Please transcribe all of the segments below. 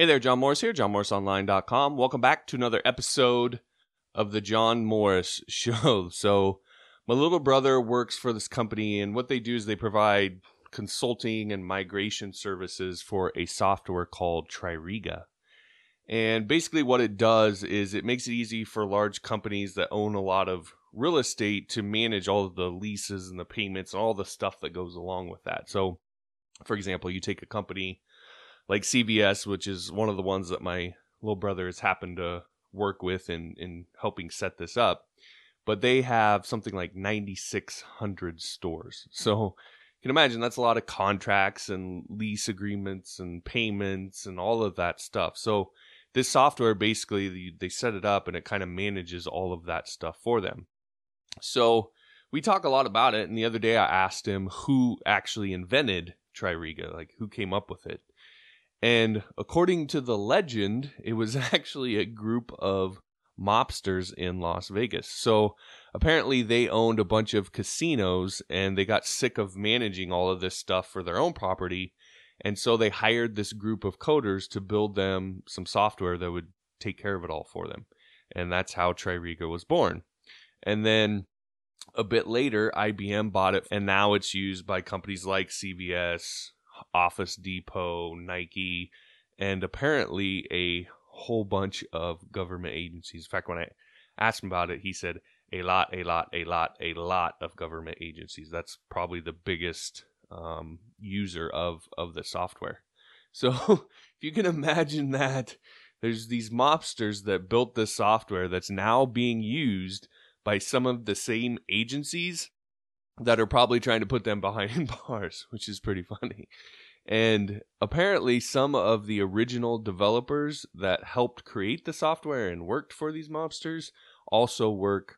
Hey there, John Morris here, johnmorrisonline.com. Welcome back to another episode of the John Morris Show. So, my little brother works for this company, and what they do is they provide consulting and migration services for a software called Tririga. And basically, what it does is it makes it easy for large companies that own a lot of real estate to manage all the leases and the payments and all the stuff that goes along with that. So, for example, you take a company like CVS, which is one of the ones that my little brother has happened to work with in, in helping set this up. But they have something like 9,600 stores. So you can imagine that's a lot of contracts and lease agreements and payments and all of that stuff. So this software basically, they set it up and it kind of manages all of that stuff for them. So we talk a lot about it. And the other day I asked him who actually invented Tririga, like who came up with it. And according to the legend, it was actually a group of mobsters in Las Vegas. So apparently they owned a bunch of casinos and they got sick of managing all of this stuff for their own property. And so they hired this group of coders to build them some software that would take care of it all for them. And that's how Tririga was born. And then a bit later, IBM bought it, and now it's used by companies like CVS, Office Depot, Nike, and apparently a whole bunch of government agencies. In fact, when I asked him about it, he said a lot, a lot, a lot, a lot of government agencies. That's probably the biggest um, user of of the software. So if you can imagine that, there's these mobsters that built this software that's now being used by some of the same agencies that are probably trying to put them behind bars, which is pretty funny. And apparently, some of the original developers that helped create the software and worked for these mobsters also work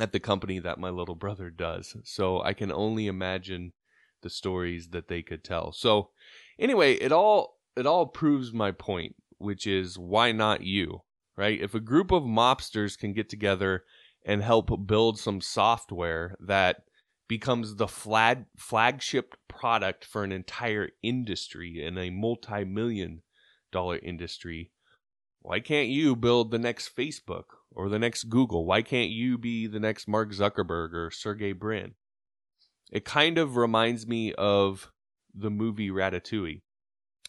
at the company that my little brother does. So I can only imagine the stories that they could tell. So anyway, it all it all proves my point, which is why not you, right? If a group of mobsters can get together and help build some software that becomes the flag flagship product for an entire industry and a multi-million dollar industry. Why can't you build the next facebook or the next google? Why can't you be the next mark zuckerberg or sergey brin? It kind of reminds me of the movie ratatouille.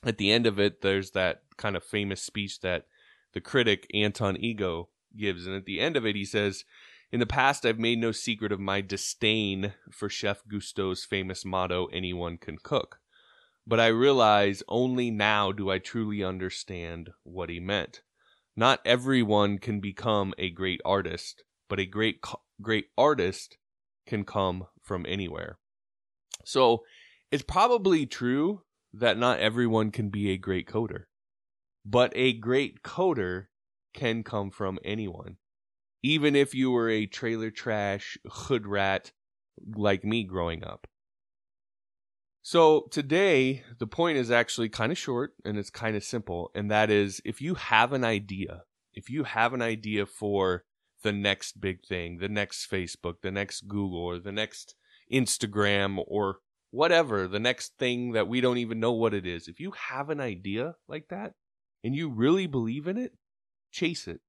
At the end of it there's that kind of famous speech that the critic anton ego gives and at the end of it he says in the past, I've made no secret of my disdain for Chef Gusteau's famous motto, anyone can cook. But I realize only now do I truly understand what he meant. Not everyone can become a great artist, but a great great artist can come from anywhere. So, it's probably true that not everyone can be a great coder, but a great coder can come from anyone even if you were a trailer trash hood rat like me growing up. So today, the point is actually kind of short and it's kind of simple. And that is if you have an idea, if you have an idea for the next big thing, the next Facebook, the next Google, or the next Instagram, or whatever, the next thing that we don't even know what it is, if you have an idea like that and you really believe in it, chase it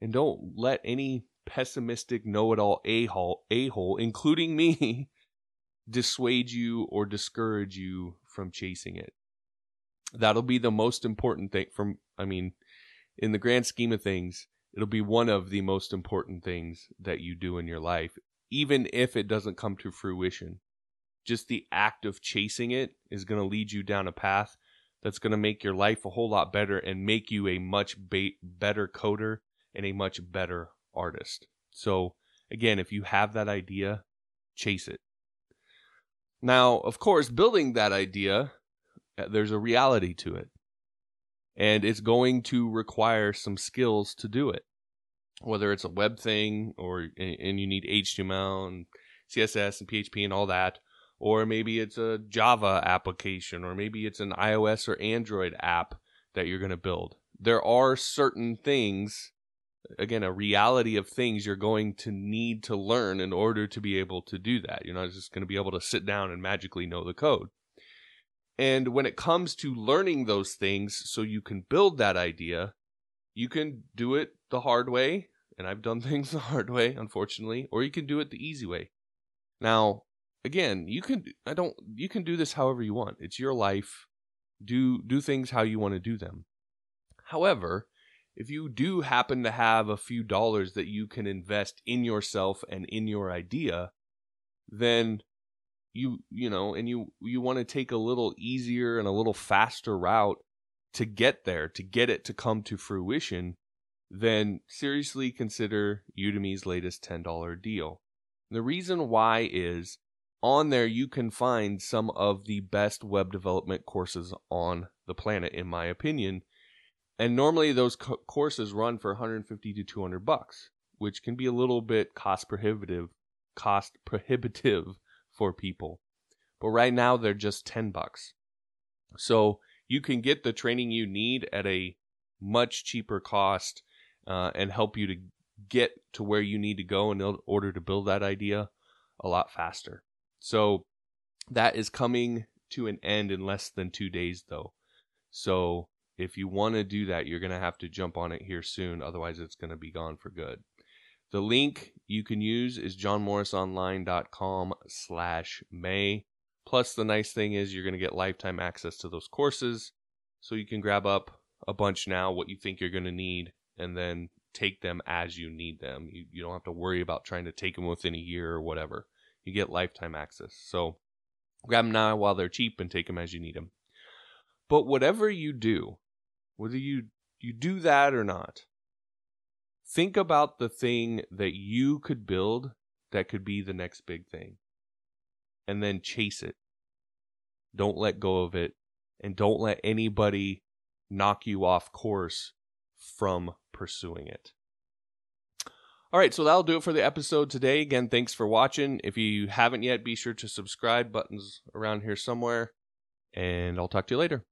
and don't let any pessimistic know-it-all a-hole, a-hole including me dissuade you or discourage you from chasing it. That'll be the most important thing from i mean in the grand scheme of things it'll be one of the most important things that you do in your life even if it doesn't come to fruition. Just the act of chasing it is going to lead you down a path that's going to make your life a whole lot better and make you a much ba- better coder and a much better artist. So, again, if you have that idea, chase it. Now, of course, building that idea, uh, there's a reality to it. And it's going to require some skills to do it. Whether it's a web thing or and you need HTML and CSS and PHP and all that, or maybe it's a Java application, or maybe it's an iOS or Android app that you're going to build. There are certain things again a reality of things you're going to need to learn in order to be able to do that. You're not just going to be able to sit down and magically know the code. And when it comes to learning those things so you can build that idea, you can do it the hard way. And I've done things the hard way, unfortunately, or you can do it the easy way. Now, again, you can I don't you can do this however you want. It's your life. Do do things how you want to do them. However, if you do happen to have a few dollars that you can invest in yourself and in your idea, then you you know, and you you want to take a little easier and a little faster route to get there, to get it to come to fruition, then seriously consider Udemy's latest $10 deal. The reason why is on there you can find some of the best web development courses on the planet in my opinion and normally those co- courses run for 150 to 200 bucks, which can be a little bit cost prohibitive, cost prohibitive for people. But right now they're just 10 bucks. So you can get the training you need at a much cheaper cost uh, and help you to get to where you need to go in order to build that idea a lot faster. So that is coming to an end in less than two days, though. So if you want to do that, you're going to have to jump on it here soon. Otherwise, it's going to be gone for good. The link you can use is johnmorrisonline.com slash May. Plus, the nice thing is you're going to get lifetime access to those courses. So you can grab up a bunch now, what you think you're going to need, and then take them as you need them. You, you don't have to worry about trying to take them within a year or whatever. You get lifetime access. So grab them now while they're cheap and take them as you need them. But whatever you do, whether you you do that or not think about the thing that you could build that could be the next big thing and then chase it don't let go of it and don't let anybody knock you off course from pursuing it all right, so that'll do it for the episode today. Again, thanks for watching. If you haven't yet, be sure to subscribe. Buttons around here somewhere. And I'll talk to you later.